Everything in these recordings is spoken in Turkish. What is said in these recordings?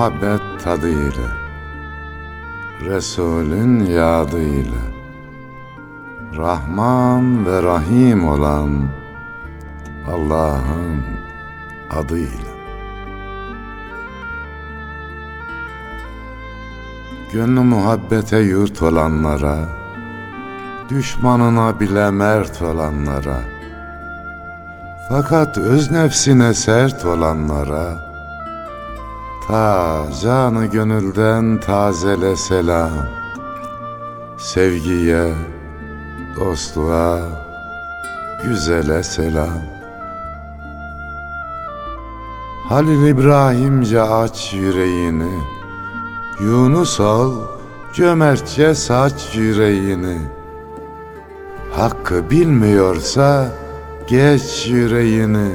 muhabbet tadıyla Resulün yadıyla Rahman ve Rahim olan Allah'ın adıyla. Gönlü muhabbete yurt olanlara Düşmanına bile mert olanlara Fakat öz nefsine sert olanlara Ta canı gönülden tazele selam. Sevgiye, dostluğa, güzele selam. Halil İbrahimce aç yüreğini. Yunus ol, cömertçe saç yüreğini. Hakkı bilmiyorsa geç yüreğini.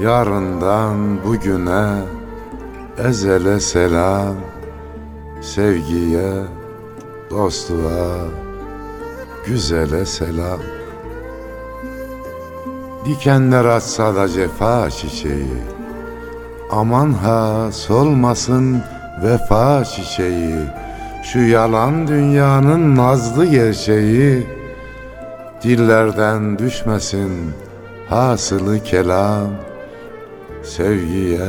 Yarından bugüne ezele selam Sevgiye, dostluğa, güzele selam. Dikenler atsa da cefa çiçeği Aman ha solmasın vefa çiçeği. Şu yalan dünyanın nazlı gerçeği Dillerden düşmesin hasılı kelam. Sevgiye,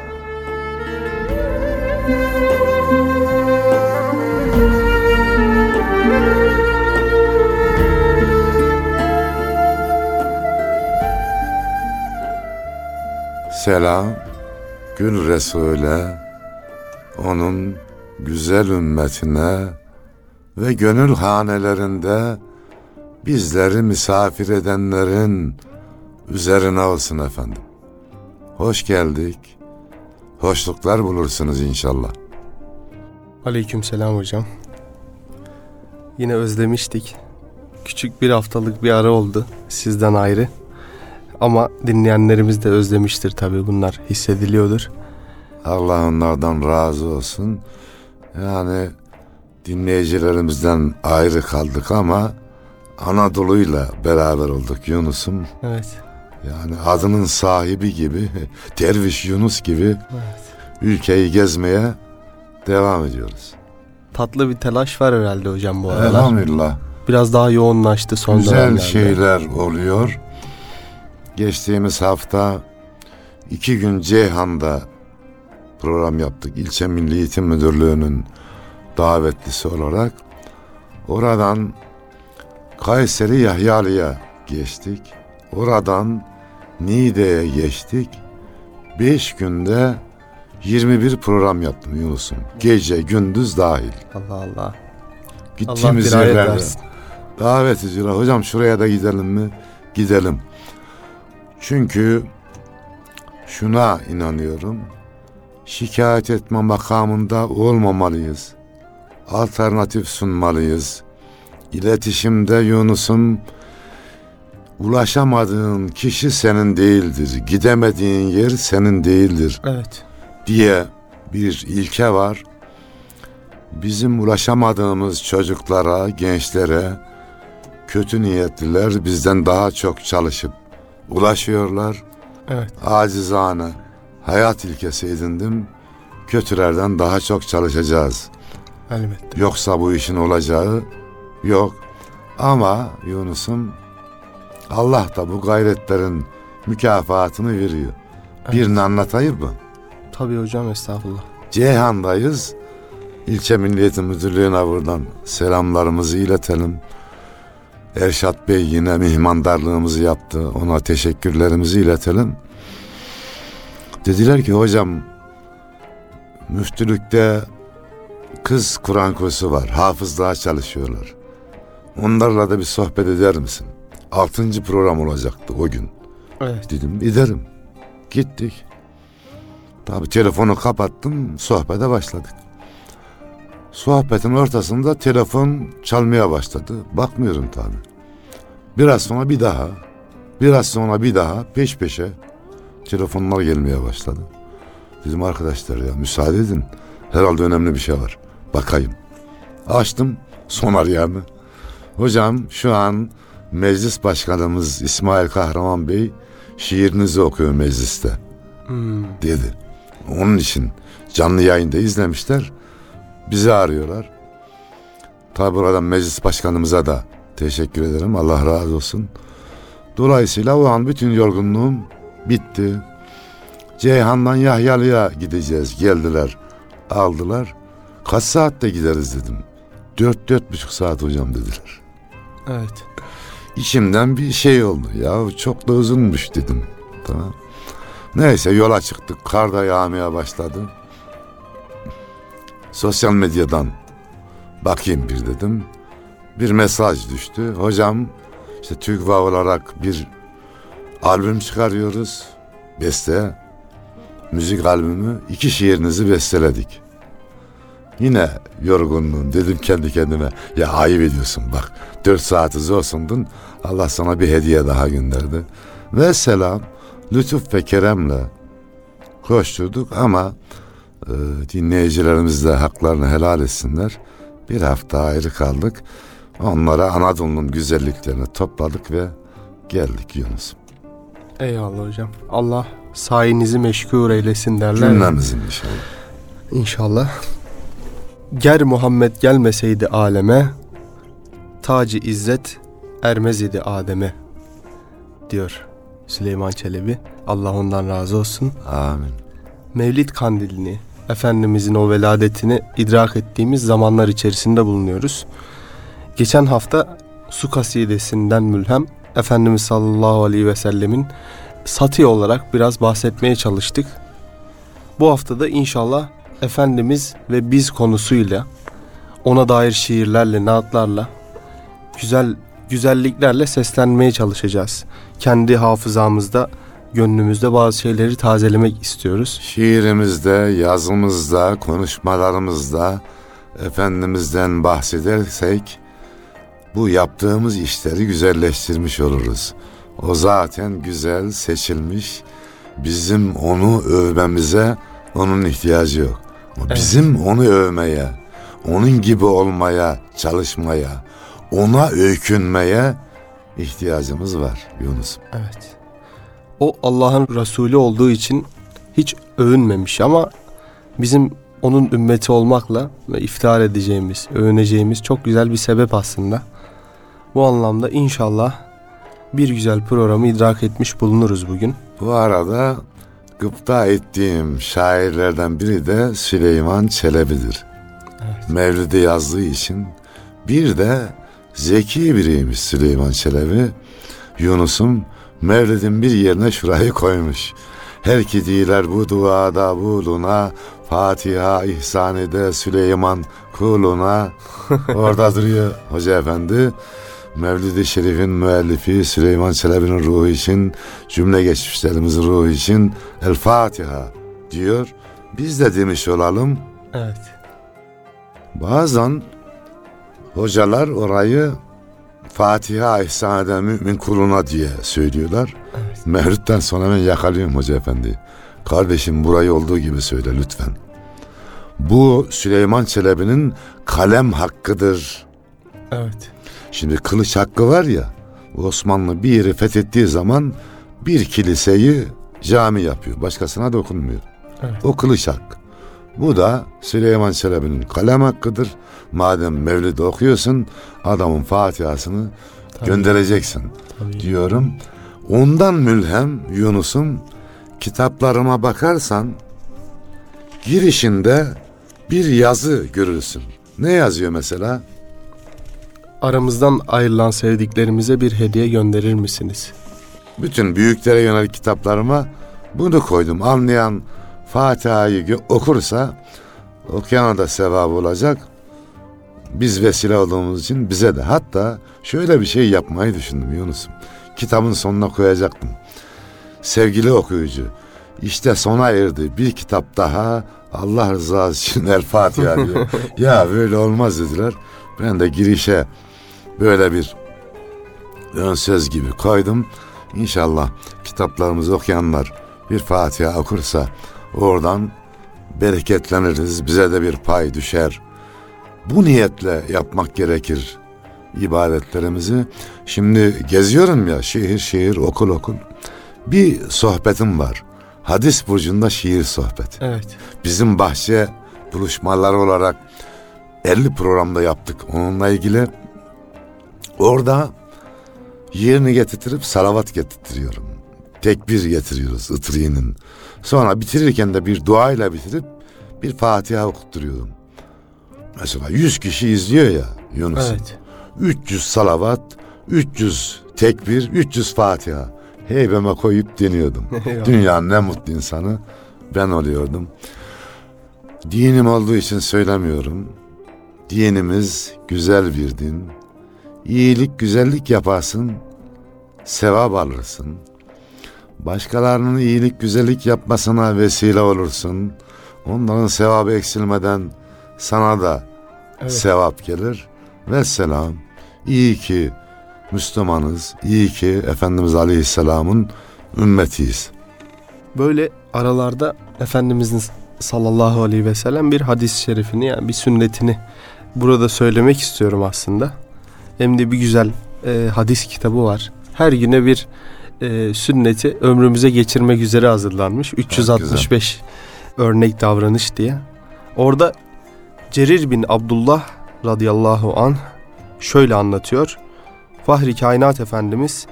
Selam Gül Resul'e Onun güzel ümmetine Ve gönül hanelerinde Bizleri misafir edenlerin Üzerine olsun efendim. Hoş geldik Hoşluklar bulursunuz inşallah Aleyküm selam hocam. Yine özlemiştik. Küçük bir haftalık bir ara oldu sizden ayrı. Ama dinleyenlerimiz de özlemiştir tabii bunlar hissediliyordur. Allah onlardan razı olsun. Yani dinleyicilerimizden ayrı kaldık ama Anadolu'yla beraber olduk Yunus'um. Evet. Yani adının sahibi gibi, Derviş Yunus gibi Evet. ülkeyi gezmeye devam ediyoruz. Tatlı bir telaş var herhalde hocam bu aralar. Elhamdülillah. Biraz daha yoğunlaştı son Güzel dönemlerde. şeyler oluyor. Geçtiğimiz hafta iki gün Ceyhan'da program yaptık. İlçe Milli Eğitim Müdürlüğü'nün davetlisi olarak. Oradan Kayseri Yahyalı'ya geçtik. Oradan Niğde'ye geçtik. Beş günde 21 program yaptım Yunus'um. Gece gündüz dahil. Allah Allah. Allah Gittiğimiz dirayet yerlerde. Davet ediyorlar. Hocam şuraya da gidelim mi? Gidelim. Çünkü şuna inanıyorum. Şikayet etme makamında olmamalıyız. Alternatif sunmalıyız. İletişimde Yunus'um ulaşamadığın kişi senin değildir. Gidemediğin yer senin değildir Evet. diye bir ilke var. Bizim ulaşamadığımız çocuklara, gençlere kötü niyetliler bizden daha çok çalışıp ulaşıyorlar. Evet. Acizane hayat ilkesi edindim. Kötülerden daha çok çalışacağız. Elbette. Yoksa bu işin olacağı yok. Ama Yunus'um Allah da bu gayretlerin mükafatını veriyor. Evet. Birini anlatayım mı? Tabii hocam estağfurullah. Ceyhan'dayız. İlçe Milliyetin Müdürlüğü'ne buradan selamlarımızı iletelim. Erşat Bey yine mihmandarlığımızı yaptı. Ona teşekkürlerimizi iletelim. Dediler ki hocam müftülükte kız Kur'an kursu var. Hafızlığa çalışıyorlar. Onlarla da bir sohbet eder misin? Altıncı program olacaktı o gün. Evet. Dedim giderim. Gittik. Tabi telefonu kapattım, sohbete başladık. Sohbetin ortasında telefon çalmaya başladı. Bakmıyorum tabi. Biraz sonra bir daha, biraz sonra bir daha peş peşe telefonlar gelmeye başladı. Dedim arkadaşlar ya müsaade edin. Herhalde önemli bir şey var. Bakayım. Açtım son arayanı. Hocam şu an meclis başkanımız İsmail Kahraman Bey şiirinizi okuyor mecliste Hmm. dedi. Onun için canlı yayında izlemişler. Bizi arıyorlar. Tabi buradan meclis başkanımıza da teşekkür ederim. Allah razı olsun. Dolayısıyla o an bütün yorgunluğum bitti. Ceyhan'dan Yahyalı'ya gideceğiz. Geldiler, aldılar. Kaç saatte gideriz dedim. Dört, dört buçuk saat hocam dediler. Evet. İçimden bir şey oldu. Ya çok da uzunmuş dedim. Tamam. Neyse yola çıktık. Kar da yağmaya başladı. Sosyal medyadan bakayım bir dedim. Bir mesaj düştü. Hocam işte TÜGVA olarak bir albüm çıkarıyoruz. Beste. Müzik albümü. iki şiirinizi besteledik. Yine yorgunluğum dedim kendi kendime. Ya ayıp ediyorsun bak. Dört saati zor sundun. Allah sana bir hediye daha gönderdi. Ve selam lütuf ve keremle koşturduk ama e, dinleyicilerimiz de haklarını helal etsinler. Bir hafta ayrı kaldık. Onlara Anadolu'nun güzelliklerini topladık ve geldik Yunus. Eyvallah hocam. Allah sayenizi meşgul eylesin derler. Cümlemizin inşallah. İnşallah. Ger Muhammed gelmeseydi aleme, tacı izzet ermez idi Adem'e diyor Süleyman Çelebi. Allah ondan razı olsun. Amin. Mevlid kandilini, Efendimizin o veladetini idrak ettiğimiz zamanlar içerisinde bulunuyoruz. Geçen hafta su kasidesinden mülhem Efendimiz sallallahu aleyhi ve sellemin satı olarak biraz bahsetmeye çalıştık. Bu hafta da inşallah Efendimiz ve biz konusuyla ona dair şiirlerle, naatlarla güzel güzelliklerle seslenmeye çalışacağız. Kendi hafızamızda, gönlümüzde bazı şeyleri tazelemek istiyoruz. Şiirimizde, yazımızda, konuşmalarımızda Efendimiz'den bahsedersek bu yaptığımız işleri güzelleştirmiş oluruz. O zaten güzel, seçilmiş. Bizim onu övmemize onun ihtiyacı yok. Evet. Bizim onu övmeye, onun gibi olmaya, çalışmaya, ona öykünmeye ihtiyacımız var Yunus. Evet. O Allah'ın Resulü olduğu için hiç övünmemiş ama bizim onun ümmeti olmakla ve iftihar edeceğimiz, övüneceğimiz çok güzel bir sebep aslında. Bu anlamda inşallah bir güzel programı idrak etmiş bulunuruz bugün. Bu arada gıpta ettiğim şairlerden biri de Süleyman Çelebi'dir. Evet. Mevlid'i yazdığı için bir de zeki biriymiş Süleyman Çelebi. Yunus'um Mevlid'in bir yerine şurayı koymuş. Her ki diler bu duada buluna Fatiha ihsan ede Süleyman kuluna Orada duruyor Hoca Efendi Mevlid-i Şerif'in müellifi Süleyman Çelebi'nin ruhu için cümle geçmişlerimizin ruhu için El Fatiha diyor. Biz de demiş olalım Evet. Bazen hocalar orayı Fatiha ihsan eden mümin kuluna diye söylüyorlar. Evet. Mevlüt'ten sonra ben yakalıyorum hoca efendi. Kardeşim burayı olduğu gibi söyle lütfen. Bu Süleyman Çelebi'nin kalem hakkıdır. Evet. Şimdi kılıç hakkı var ya Osmanlı bir yeri fethettiği zaman bir kiliseyi cami yapıyor. Başkasına dokunmuyor. Evet. O kılıç hakkı. Bu da Süleyman Çelebi'nin kalem hakkıdır. Madem Mevlid okuyorsun adamın Fatiha'sını Tabii. göndereceksin Tabii. diyorum. Ondan mülhem Yunus'um kitaplarıma bakarsan girişinde bir yazı görürsün. Ne yazıyor mesela? Aramızdan ayrılan sevdiklerimize bir hediye gönderir misiniz? Bütün büyüklere yönelik kitaplarıma bunu koydum. Anlayan Fatiha'yı okursa okuyana da sevabı olacak. Biz vesile olduğumuz için bize de. Hatta şöyle bir şey yapmayı düşündüm Yunus'um. Kitabın sonuna koyacaktım. Sevgili okuyucu, İşte sona erdi bir kitap daha Allah rızası için El Fatiha diyor. ya böyle olmaz dediler. Ben de girişe böyle bir ön söz gibi koydum. İnşallah kitaplarımızı okuyanlar bir Fatiha okursa oradan bereketleniriz. Bize de bir pay düşer. Bu niyetle yapmak gerekir ibadetlerimizi. Şimdi geziyorum ya şehir şehir okul okul. Bir sohbetim var. Hadis burcunda şiir sohbeti. Evet. Bizim bahçe buluşmaları olarak 50 programda yaptık onunla ilgili. Orada yerini getirtip salavat getirtiyorum. Tekbir getiriyoruz ıtrinin. Sonra bitirirken de bir duayla bitirip bir Fatiha okutturuyorum. Mesela 100 kişi izliyor ya Yunus. Evet. 300 salavat, 300 tekbir, 300 Fatiha. Heybeme koyup deniyordum. Dünyanın en mutlu insanı ben oluyordum. Dinim olduğu için söylemiyorum. Dinimiz güzel bir din. İyilik, güzellik yaparsın, sevap alırsın. Başkalarının iyilik, güzellik yapmasına vesile olursun. Onların sevabı eksilmeden sana da Evet. sevap gelir. Ve selam. İyi ki Müslümanız. İyi ki Efendimiz Aleyhisselam'ın ümmetiyiz. Böyle aralarda Efendimizin sallallahu aleyhi ve sellem bir hadis-i şerifini yani bir sünnetini burada söylemek istiyorum aslında. Hem de bir güzel e, hadis kitabı var. Her güne bir e, sünneti ömrümüze geçirmek üzere hazırlanmış. 365 örnek davranış diye. Orada Cerir bin Abdullah radıyallahu an şöyle anlatıyor. Fahri Kainat Efendimiz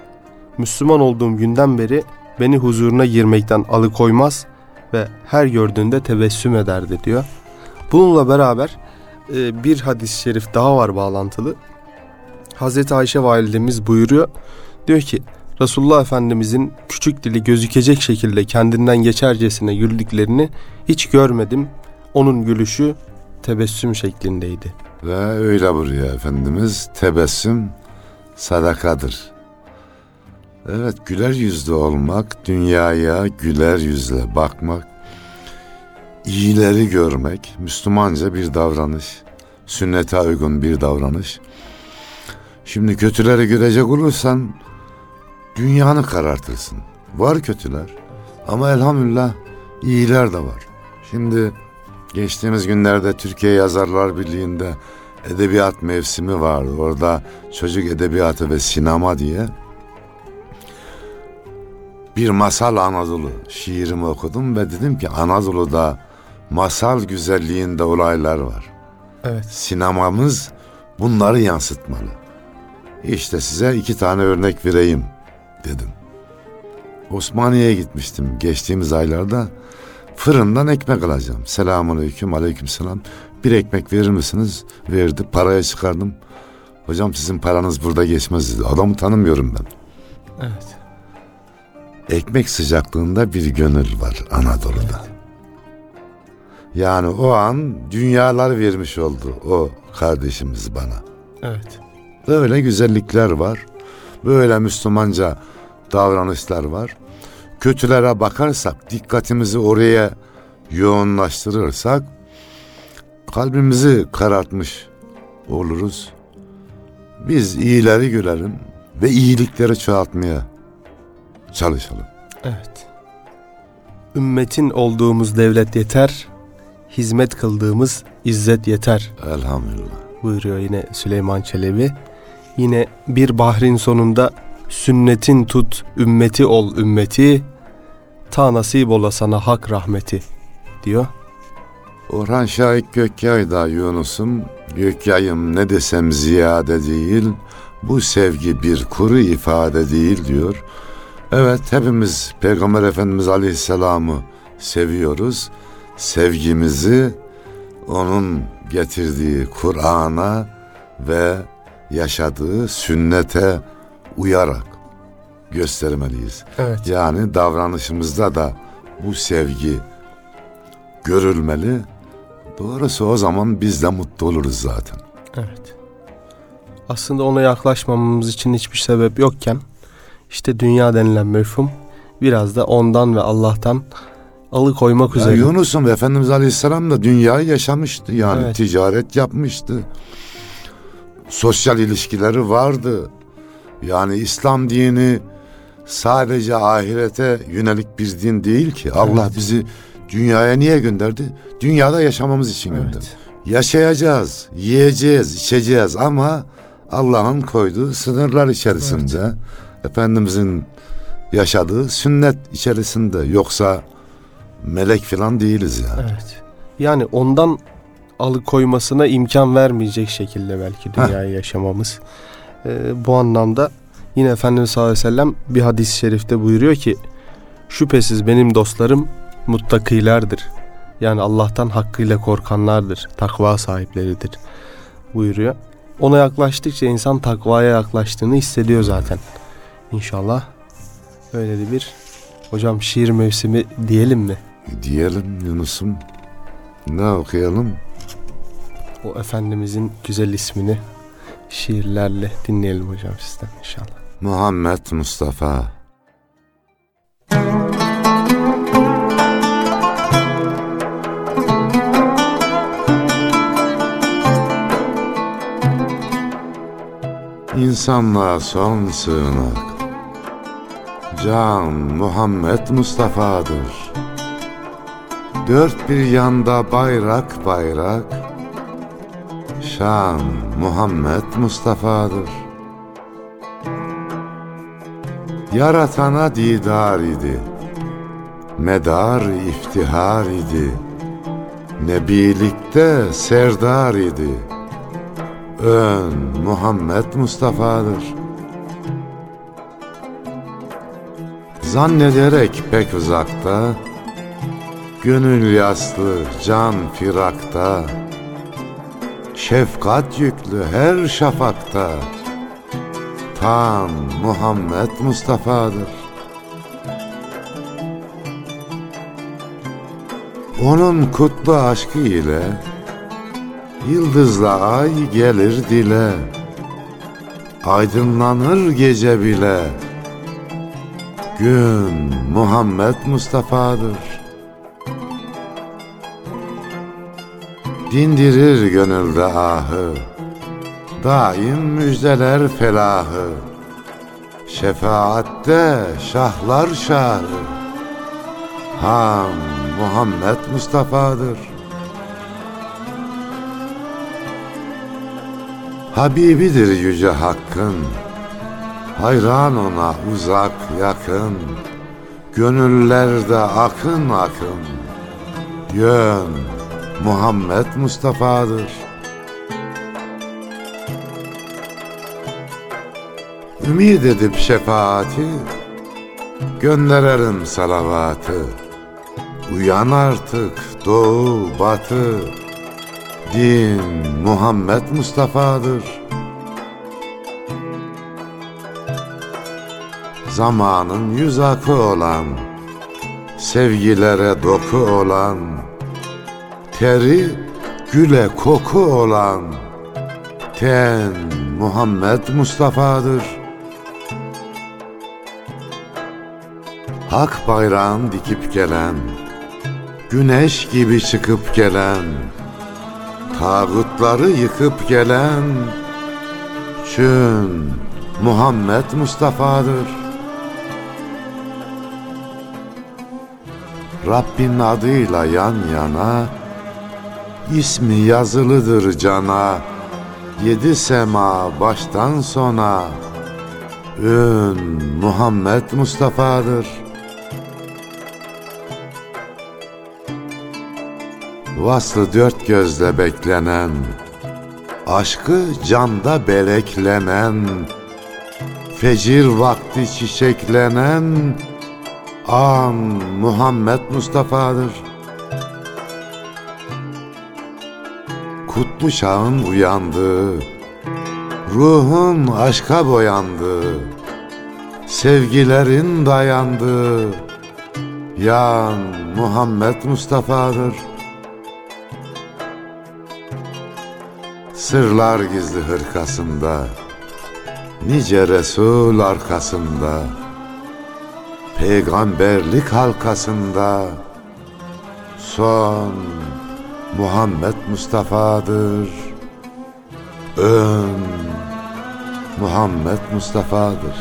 Müslüman olduğum günden beri beni huzuruna girmekten alıkoymaz ve her gördüğünde tebessüm ederdi diyor. Bununla beraber e, bir hadis-i şerif daha var bağlantılı. Hazreti Ayşe validemiz buyuruyor. Diyor ki Resulullah Efendimizin küçük dili gözükecek şekilde kendinden geçercesine güldüklerini hiç görmedim. Onun gülüşü tebessüm şeklindeydi. Ve öyle buyuruyor Efendimiz tebessüm sadakadır. Evet güler yüzlü olmak, dünyaya güler yüzle bakmak, iyileri görmek, Müslümanca bir davranış, sünnete uygun bir davranış. Şimdi kötüleri görecek olursan dünyanı karartırsın. Var kötüler ama elhamdülillah iyiler de var. Şimdi geçtiğimiz günlerde Türkiye Yazarlar Birliği'nde edebiyat mevsimi vardı. Orada çocuk edebiyatı ve sinema diye bir masal Anadolu şiirimi okudum ve dedim ki Anadolu'da masal güzelliğinde olaylar var. Evet. Sinemamız bunları yansıtmalı. İşte size iki tane örnek vereyim dedim. Osmaniye'ye gitmiştim geçtiğimiz aylarda. Fırından ekmek alacağım. Selamun aleyküm, aleyküm selam. Bir ekmek verir misiniz? Verdi. Paraya çıkardım. Hocam sizin paranız burada geçmez dedi. Adamı tanımıyorum ben. Evet. Ekmek sıcaklığında bir gönül var Anadolu'da. Yani o an dünyalar vermiş oldu o kardeşimiz bana. Evet. Böyle güzellikler var. Böyle Müslümanca davranışlar var. Kötülere bakarsak, dikkatimizi oraya yoğunlaştırırsak kalbimizi karartmış oluruz. Biz iyileri görelim ve iyilikleri çoğaltmaya çalışalım. Evet. Ümmetin olduğumuz devlet yeter, hizmet kıldığımız izzet yeter Elhamdülillah. buyuruyor yine Süleyman Çelebi. Yine bir bahrin sonunda sünnetin tut ümmeti ol ümmeti, ta nasip ola sana hak rahmeti diyor. Orhan Şahik Gökyay'da Yunus'um, Gökyay'ım ne desem ziyade değil, bu sevgi bir kuru ifade değil diyor. Evet hepimiz Peygamber Efendimiz Aleyhisselam'ı seviyoruz. Sevgimizi onun getirdiği Kur'an'a ve yaşadığı sünnete uyarak göstermeliyiz. Evet. Yani davranışımızda da bu sevgi görülmeli. Doğrusu o zaman biz de mutlu oluruz zaten. Evet. Aslında ona yaklaşmamamız için hiçbir sebep yokken işte dünya denilen mefhum biraz da ondan ve Allah'tan alıkoymak üzere. Yunus'um Efendimiz Aleyhisselam da dünyayı yaşamıştı. Yani Evet. ticaret yapmıştı. Sosyal ilişkileri vardı. Yani İslam dini sadece ahirete yönelik bir din değil ki. Allah Evet. bizi dünyaya niye gönderdi? Dünyada yaşamamız için gönderdi. Evet. Yaşayacağız, yiyeceğiz, içeceğiz ama Allah'ın koyduğu sınırlar içerisinde. Efendimizin yaşadığı sünnet içerisinde. Yoksa melek falan değiliz yani. Evet. Yani ondan alıkoymasına imkan vermeyecek şekilde belki dünyayı yaşamamız. Ee, bu anlamda yine Efendimiz sallallahu aleyhi ve sellem bir hadis-i şerifte buyuruyor ki şüphesiz benim dostlarım muttakilerdir. Yani Allah'tan hakkıyla korkanlardır. Takva sahipleridir buyuruyor. Ona yaklaştıkça insan takvaya yaklaştığını hissediyor zaten. İnşallah öyle de bir hocam şiir mevsimi diyelim mi? Diyelim Yunus'um. Ne okuyalım? O Efendimizin güzel ismini şiirlerle dinleyelim hocam sizden inşallah. Muhammed Mustafa. İnsanlığa son sığınak. Can Muhammed Mustafa'dır. Dört bir yanda bayrak bayrak. Şan Muhammed Mustafa'dır. Yaratana didar idi. Medar iftihar idi. Nebilikte serdar idi. Ön Muhammed Mustafa'dır. Zannederek pek uzakta, Gönül yaslı can firakta, Şefkat yüklü her şafakta, Tan Muhammed Mustafa'dır. Onun kutlu aşkı ile Yıldızla ay gelir dile. Aydınlanır gece bile. Gün Muhammed Mustafa'dır Dindirir gönülde ahı. Daim müjdeler felahı. Şefaatte şahlar şahı. Han Muhammed Mustafa'dır. Habibidir yüce hakkın. Hayran ona uzak yakın. Gönüllerde akın akın. Yön Muhammed Mustafa'dır. Ümid edip şefaati Gönderirim salavatı. Uyan artık doğu batı. Din Muhammed Mustafa'dır. Zamanın yüz akı olan Sevgilere doku olan Teri güle koku olan Ten Muhammed Mustafa'dır. Hak bayrağın dikip gelen Güneş gibi çıkıp gelen Tağutları yıkıp gelen Çün Muhammed Mustafa'dır. Rabbin adıyla yan yana ismi yazılıdır cana. Yedi sema baştan sona. Ün Muhammed Mustafa'dır. Vaslı dört gözle beklenen Aşkı canda beleklenen Fecir vakti çiçeklenen An Muhammed Mustafa'dır Kutlu çağın uyandığı Ruhun aşka boyandığı Sevgilerin dayandığı Yan Muhammed Mustafa'dır. Sırlar gizli hırkasında Nice Resul arkasında Peygamberlik halkasında Son Muhammed Mustafa'dır. Ön Muhammed Mustafa'dır.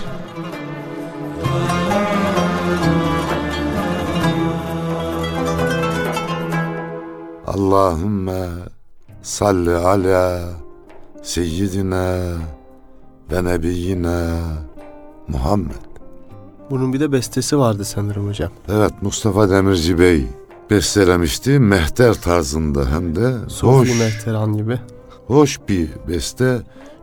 Allahümme salli ala seyyidina ve nebiyyina Muhammed. Bunun bir de bestesi vardı sanırım hocam. Evet Mustafa Demirci Bey bestelemişti. Mehter tarzında hem de Sofi hoş, Mehteran gibi. hoş bir beste.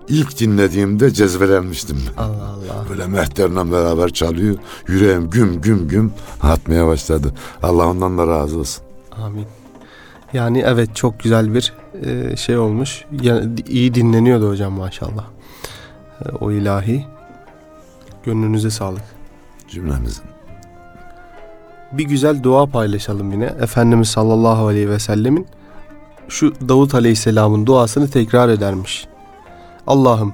İlk dinlediğimde cezbelenmiştim. Allah Allah. Böyle mehterle beraber çalıyor. Yüreğim güm güm güm atmaya başladı. Allah ondan da razı olsun. Amin. Yani evet çok güzel bir e, şey olmuş. Yani iyi dinleniyordu hocam maşallah. E, o ilahi. Gönlünüze sağlık. Cümlemizin. Bir güzel dua paylaşalım yine. Efendimiz sallallahu aleyhi ve sellemin şu Davut aleyhisselamın duasını tekrar edermiş. Allah'ım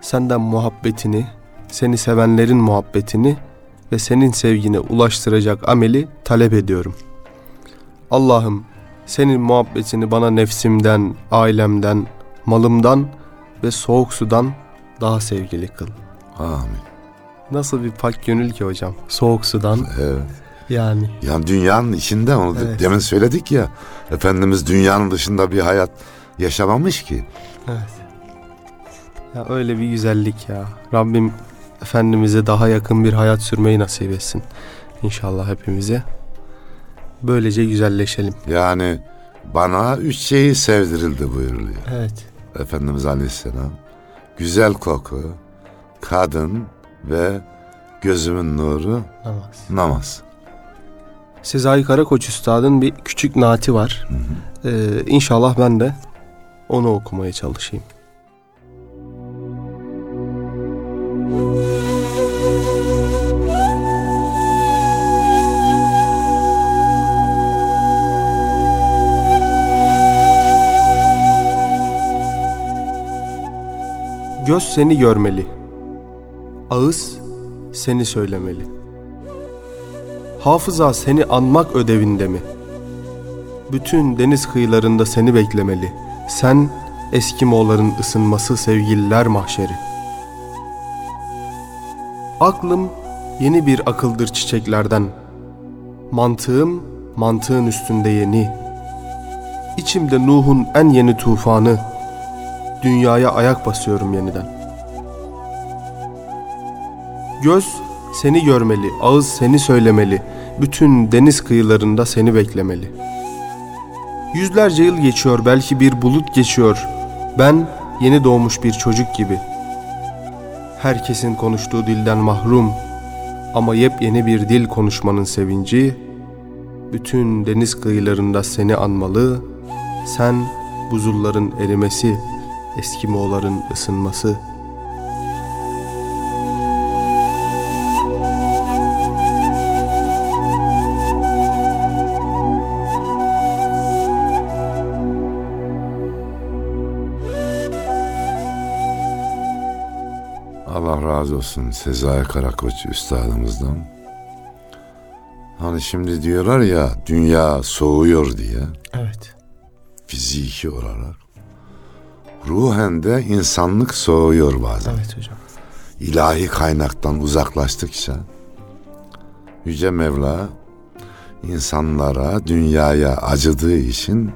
senden muhabbetini, seni sevenlerin muhabbetini ve senin sevgine ulaştıracak ameli talep ediyorum. Allah'ım senin muhabbetini bana nefsimden, ailemden, malımdan ve soğuk sudan daha sevgili kıl. Amin. Nasıl bir pak gönül ki hocam. Soğuk sudan Evet. Yani. Yani dünyanın içinde onu Evet. demin söyledik ya. Efendimiz dünyanın dışında bir hayat yaşamamış ki. Evet. Ya öyle bir güzellik ya. Rabbim Efendimiz'e daha yakın bir hayat sürmeyi nasip etsin. İnşallah hepimize. Böylece güzelleşelim. Yani bana üç şeyi sevdirildi buyuruluyor. Evet. Efendimiz Aleyhisselam. Güzel koku, kadın ve gözümün nuru Namaz. namaz. Sezai Karakoç Üstad'ın bir küçük naati var. Ee, inşallah ben de onu okumaya çalışayım. Göz seni görmeli. Ağız seni söylemeli. Hafıza seni anmak ödevinde mi? Bütün deniz kıyılarında seni beklemeli. Sen Eskimoğların ısınması sevgililer mahşeri. Aklım yeni bir akıldır çiçeklerden. Mantığım mantığın üstünde yeni. İçimde Nuh'un en yeni tufanı. Dünyaya ayak basıyorum yeniden. Göz seni görmeli, ağız seni söylemeli, bütün deniz kıyılarında seni beklemeli. Yüzlerce yıl geçiyor, belki bir bulut geçiyor. Ben yeni doğmuş bir çocuk gibi. Herkesin konuştuğu dilden mahrum ama yepyeni bir dil konuşmanın sevinci, bütün deniz kıyılarında seni anmalı, sen buzulların erimesi, Eskimoğların ısınması.'' Olsun Sezai Karakoç üstadımızdan. Hani şimdi diyorlar ya dünya soğuyor diye Evet. fiziki olarak. Ruhen de insanlık soğuyor bazen. Evet hocam. ilahi kaynaktan uzaklaştıkça Yüce Mevla insanlara, dünyaya acıdığı için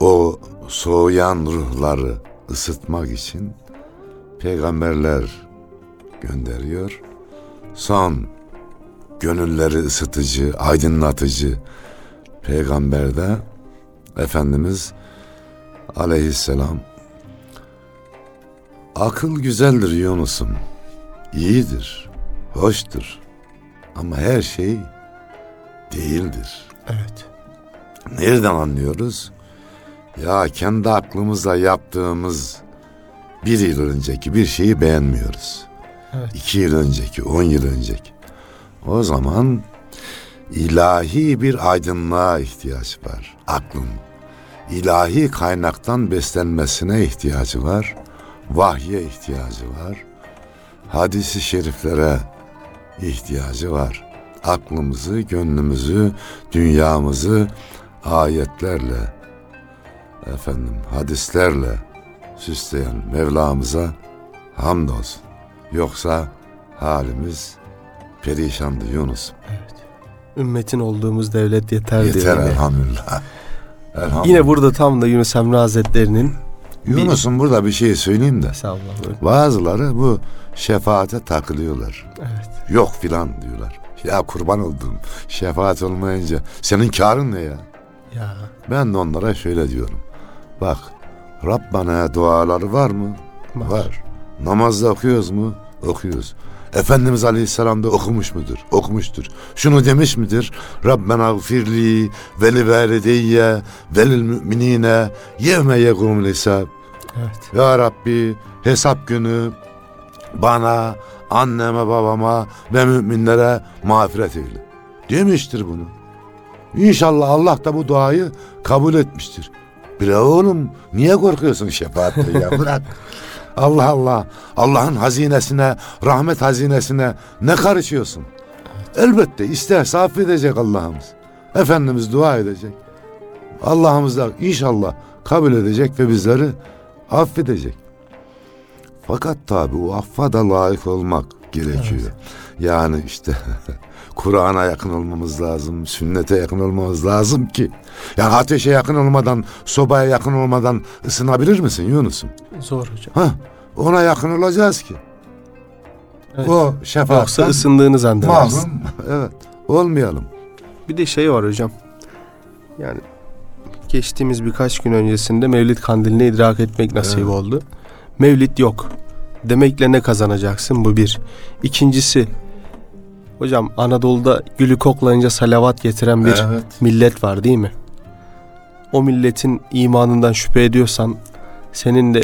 o soğuyan ruhları ısıtmak için peygamberler gönderiyor. Son gönülleri ısıtıcı, aydınlatıcı peygamberde Efendimiz aleyhisselam Akıl güzeldir Yunus'um. iyidir, hoştur. Ama her şey değildir. Evet. Nereden anlıyoruz? Ya kendi aklımızla yaptığımız bir yıl önceki bir şeyi beğenmiyoruz. Evet. İki yıl önceki, on yıl önceki. O zaman ilahi bir aydınlığa ihtiyaç var aklın. İlahi kaynaktan beslenmesine ihtiyacı var. Vahye ihtiyacı var. Hadisi şeriflere ihtiyacı var. Aklımızı, gönlümüzü, dünyamızı ayetlerle, efendim hadislerle süsleyen Mevlamıza hamdolsun. Yoksa halimiz perişandı Yunus. Ümmetin olduğumuz devlet yeter, Yeter diyelim. elhamdülillah. elhamdülillah. Yine burada tam da Yunus Emre Hazretleri'nin Yunus'un burada bir şey söyleyeyim de. Estağfurullah. buyurun. Bazıları bu şefaate takılıyorlar. Evet. Yok filan diyorlar. Ya kurban oldum. Şefaat olmayınca senin karın ne ya? Ya. Ben de onlara şöyle diyorum. Bak Rabbana duaları var mı? Var. Namazda okuyoruz mu? Okuyoruz. Efendimiz Aleyhisselam da okumuş mudur? Okumuştur. Şunu demiş midir? Rabbena gfirli ve li valideyye ve lil müminine yevme yegumul hesab. Evet. Ya Rabbi hesap günü bana, anneme, babama ve müminlere mağfiret eyle. Demiştir bunu. İnşallah Allah da bu duayı kabul etmiştir. Bile oğlum niye korkuyorsun şefaatle ya bırak. Allah Allah Allah'ın hazinesine rahmet hazinesine ne karışıyorsun? Elbette isterse affedecek Allah'ımız. Efendimiz dua edecek. Allah'ımız da inşallah kabul edecek ve bizleri affedecek. Fakat tabi o affa da layık olmak gerekiyor. Yani işte Kur'an'a yakın olmamız lazım, sünnete yakın olmamız lazım ki. Yani ateşe yakın olmadan, sobaya yakın olmadan ısınabilir misin Yunus'um? Zor hocam. Ha, ona yakın olacağız ki. Evet. O Yoksa şefaatten ısındığınız anda. mahrum. Evet, olmayalım. Bir de şey var hocam. Yani geçtiğimiz birkaç gün öncesinde Mevlid kandilini idrak etmek nasip Evet. oldu. Mevlid yok. Demekle ne kazanacaksın bu bir. İkincisi hocam Anadolu'da gülü koklayınca salavat getiren bir Evet. millet var değil mi? O milletin imanından şüphe ediyorsan senin de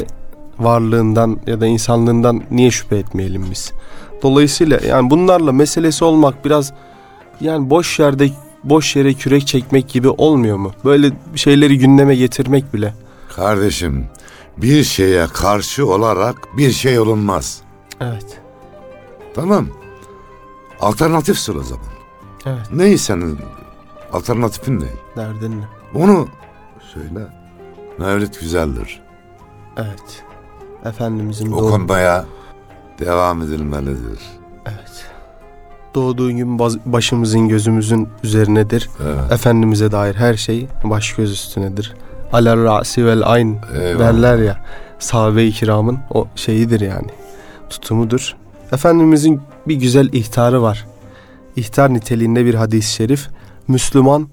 varlığından ya da insanlığından niye şüphe etmeyelim biz? Dolayısıyla yani bunlarla meselesi olmak biraz yani boş yerde boş yere kürek çekmek gibi olmuyor mu? Böyle şeyleri gündeme getirmek bile. Kardeşim, bir şeye karşı olarak bir şey olunmaz. Evet. Tamam. Alternatifsin o zaman. Evet. Ney senin alternatifin ne? Derdin ne? Onu söyle. Mevlid güzeldir. Evet. Efendimizin Okunmaya devam edilmelidir. evet. doğduğu gün başımızın gözümüzün üzerinedir. Evet. Efendimiz'e dair her şey baş göz üstünedir. Aler ra'si vel ayn Eyvallah. derler ya. Sahabe-i kiramın o şeyidir yani. Tutumudur. Efendimizin bir güzel ihtarı var. İhtar niteliğinde bir hadis-i şerif. Müslüman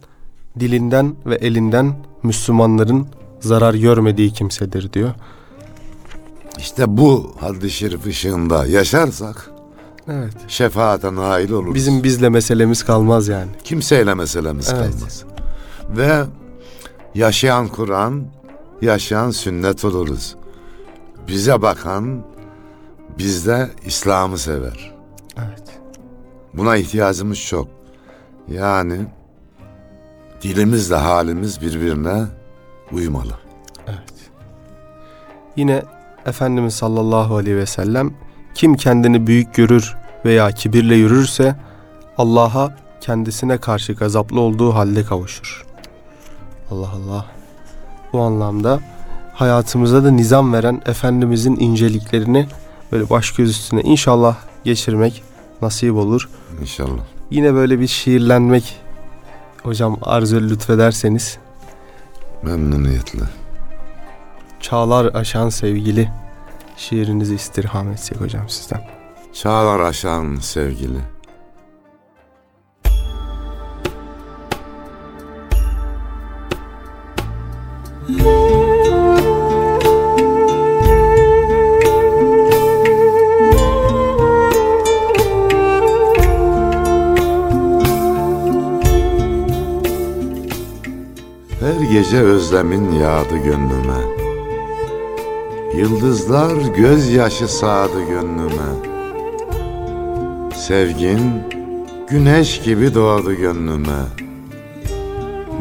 dilinden ve elinden Müslümanların zarar görmediği kimsedir diyor. İşte bu hadis-i şerif ışığında yaşarsak Evet. şefaate nail oluruz. Bizim bizle meselemiz kalmaz yani. kimseyle meselemiz Evet. kalmaz. Ve yaşayan Kur'an, yaşayan sünnet oluruz. Bize bakan bizde İslam'ı sever. Evet. Buna ihtiyacımız çok. Yani dilimizle halimiz birbirine uymalı. Evet. Yine Efendimiz sallallahu aleyhi ve sellem kim kendini büyük görür veya kibirle yürürse Allah'a kendisine karşı gazaplı olduğu halde kavuşur. Allah Allah. Bu anlamda hayatımıza da nizam veren Efendimizin inceliklerini böyle baş göz üstüne inşallah geçirmek nasip olur. İnşallah. Yine böyle bir şiirlenmek hocam arzu lütfederseniz Memnuniyetle. Çağlar aşan sevgili şiirinizi istirham etsek hocam sizden. Çağlar aşan sevgili. Her gece özlemin yağdı gönlüme. Yıldızlar gözyaşı sağdı gönlüme. Sevgin güneş gibi doğdu gönlüme.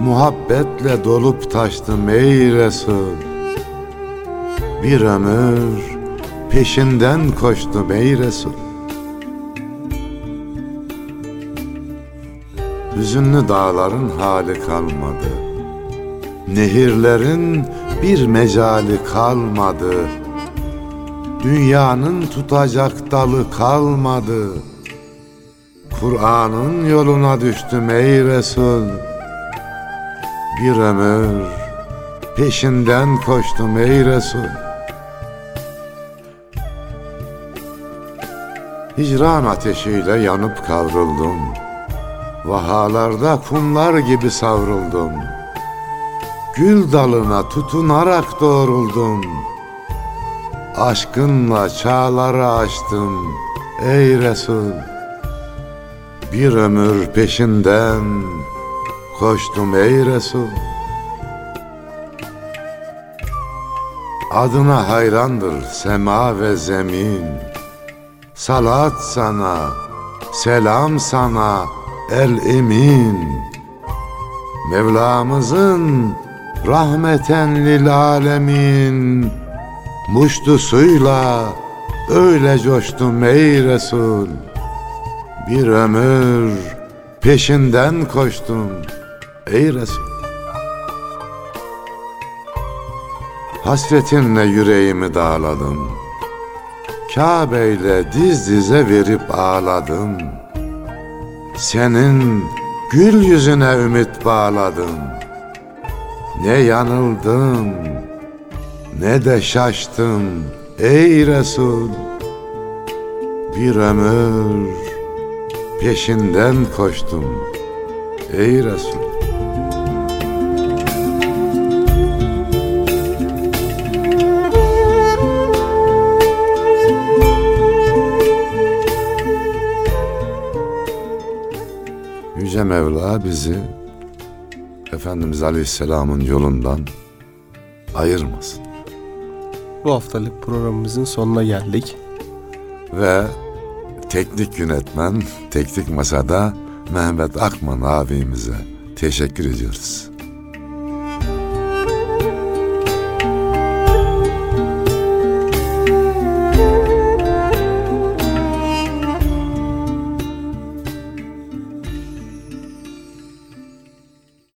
Muhabbetle dolup taştım ey Resul. Bir ömür peşinden koştum ey Resul. Hüzünlü dağların hali kalmadı. Nehirlerin bir mecali kalmadı. Dünyanın tutacak dalı kalmadı. Kur'an'ın yoluna düştüm ey Resul. Bir ömür peşinden koştum ey Resul. Hicran ateşiyle yanıp kavruldum. Vahalarda kumlar gibi savruldum. Gül dalına tutunarak doğruldum. Aşkınla çağları aştım ey Resul. Bir ömür peşinden koştum ey Resul. Adına hayrandır sema ve zemin. Salat sana, selam sana el emin. Mevlamızın rahmeten lil alemin muştusuyla öyle coştum ey Resul. Bir ömür peşinden koştum ey Resul. Hasretinle yüreğimi dağladım. Kabe ile diz dize verip ağladım. Senin gül yüzüne ümit bağladım. Ne yanıldım ne de şaştım ey Resul. Bir ömür peşinden koştum ey Resul. Yüce Mevla bizi Efendimiz Aleyhisselam'ın yolundan ayırmasın. Bu haftalık programımızın sonuna geldik. Ve teknik yönetmen, teknik masada Mehmet Akman abimize teşekkür ediyoruz.